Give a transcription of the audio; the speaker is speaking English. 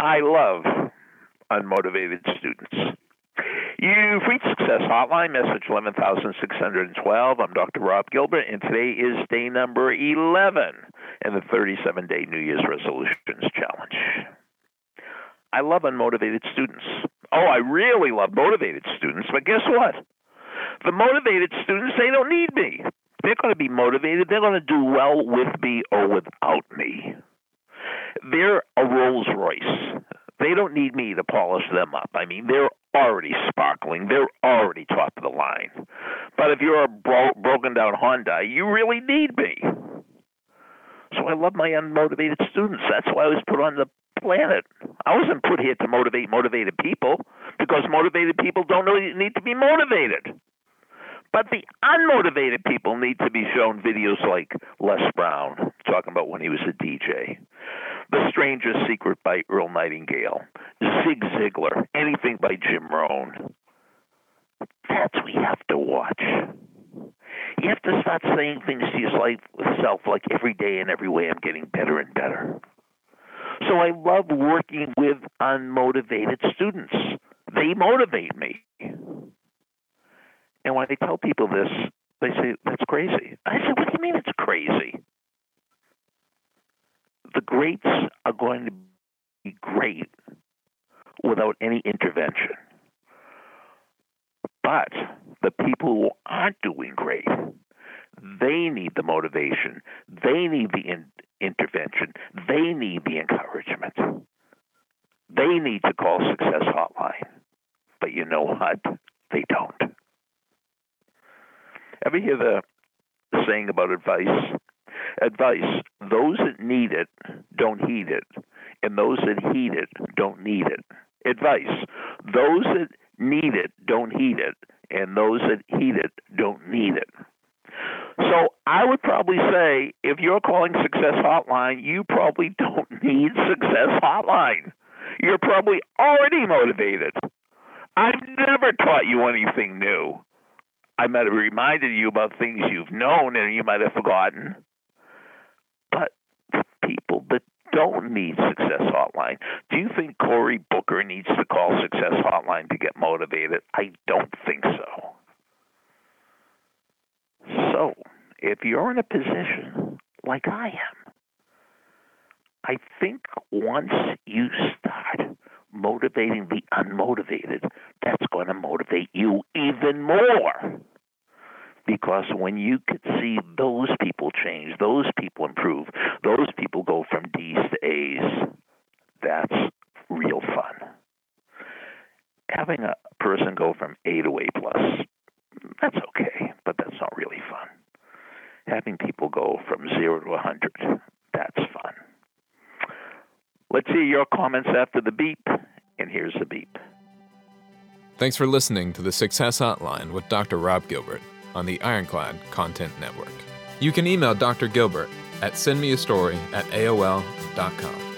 I love unmotivated students. You've reached Success Hotline, message 11612. I'm Dr. Rob Gilbert, and today is day number 11 in the 37 day New Year's Resolutions Challenge. I love unmotivated students. Oh, I really love motivated students, but guess what? The motivated students, they don't need me. They're going to be motivated. They're going to do well with me or without me. They're a Rolls Royce. They don't need me to polish them up. I mean, they're already sparkling. They're already top of the line. But if you're a bro- broken down Honda, you really need me. So I love my unmotivated students. That's why I was put on the planet. I wasn't put here to motivate motivated people because motivated people don't really need to be motivated. But the unmotivated people need to be shown videos like Les Brown talking about when he was a DJ, The Strangest Secret by Earl Nightingale, Zig Ziglar, anything by Jim Rohn. That's what you have to watch. You have to start saying things to yourself like every day and every way I'm getting better and better. So I love working with unmotivated students. They motivate me. And when I tell people this, they say, that's crazy. I say, what do you mean it's crazy? The greats are going to be great without any intervention. But the people who aren't doing great, hmm. they need the motivation. They need the in- intervention. They need the encouragement. They need to call Success Hotline. But you know what? They don't. Ever hear the saying about advice? Advice those that need it don't heed it, and those that heed it don't need it. Advice those that need it don't heed it, and those that heed it don't need it. So I would probably say if you're calling Success Hotline, you probably don't need Success Hotline. You're probably already motivated. I've never taught you anything new. I might have reminded you about things you've known and you might have forgotten. But people that don't need Success Hotline, do you think Cory Booker needs to call Success Hotline to get motivated? I don't think so. So, if you're in a position like I am, I think once you start motivating the unmotivated, that's going to motivate you even more. Because when you could see those people change, those people improve, those people go from D's to A's, that's real fun. Having a person go from A to A plus, that's okay, but that's not really fun. Having people go from zero to a hundred, that's fun. Let's hear your comments after the beep, and here's the beep. Thanks for listening to the Success Hotline with Dr. Rob Gilbert on the Ironclad Content Network. You can email Dr. Gilbert at sendmeastory at AOL.com.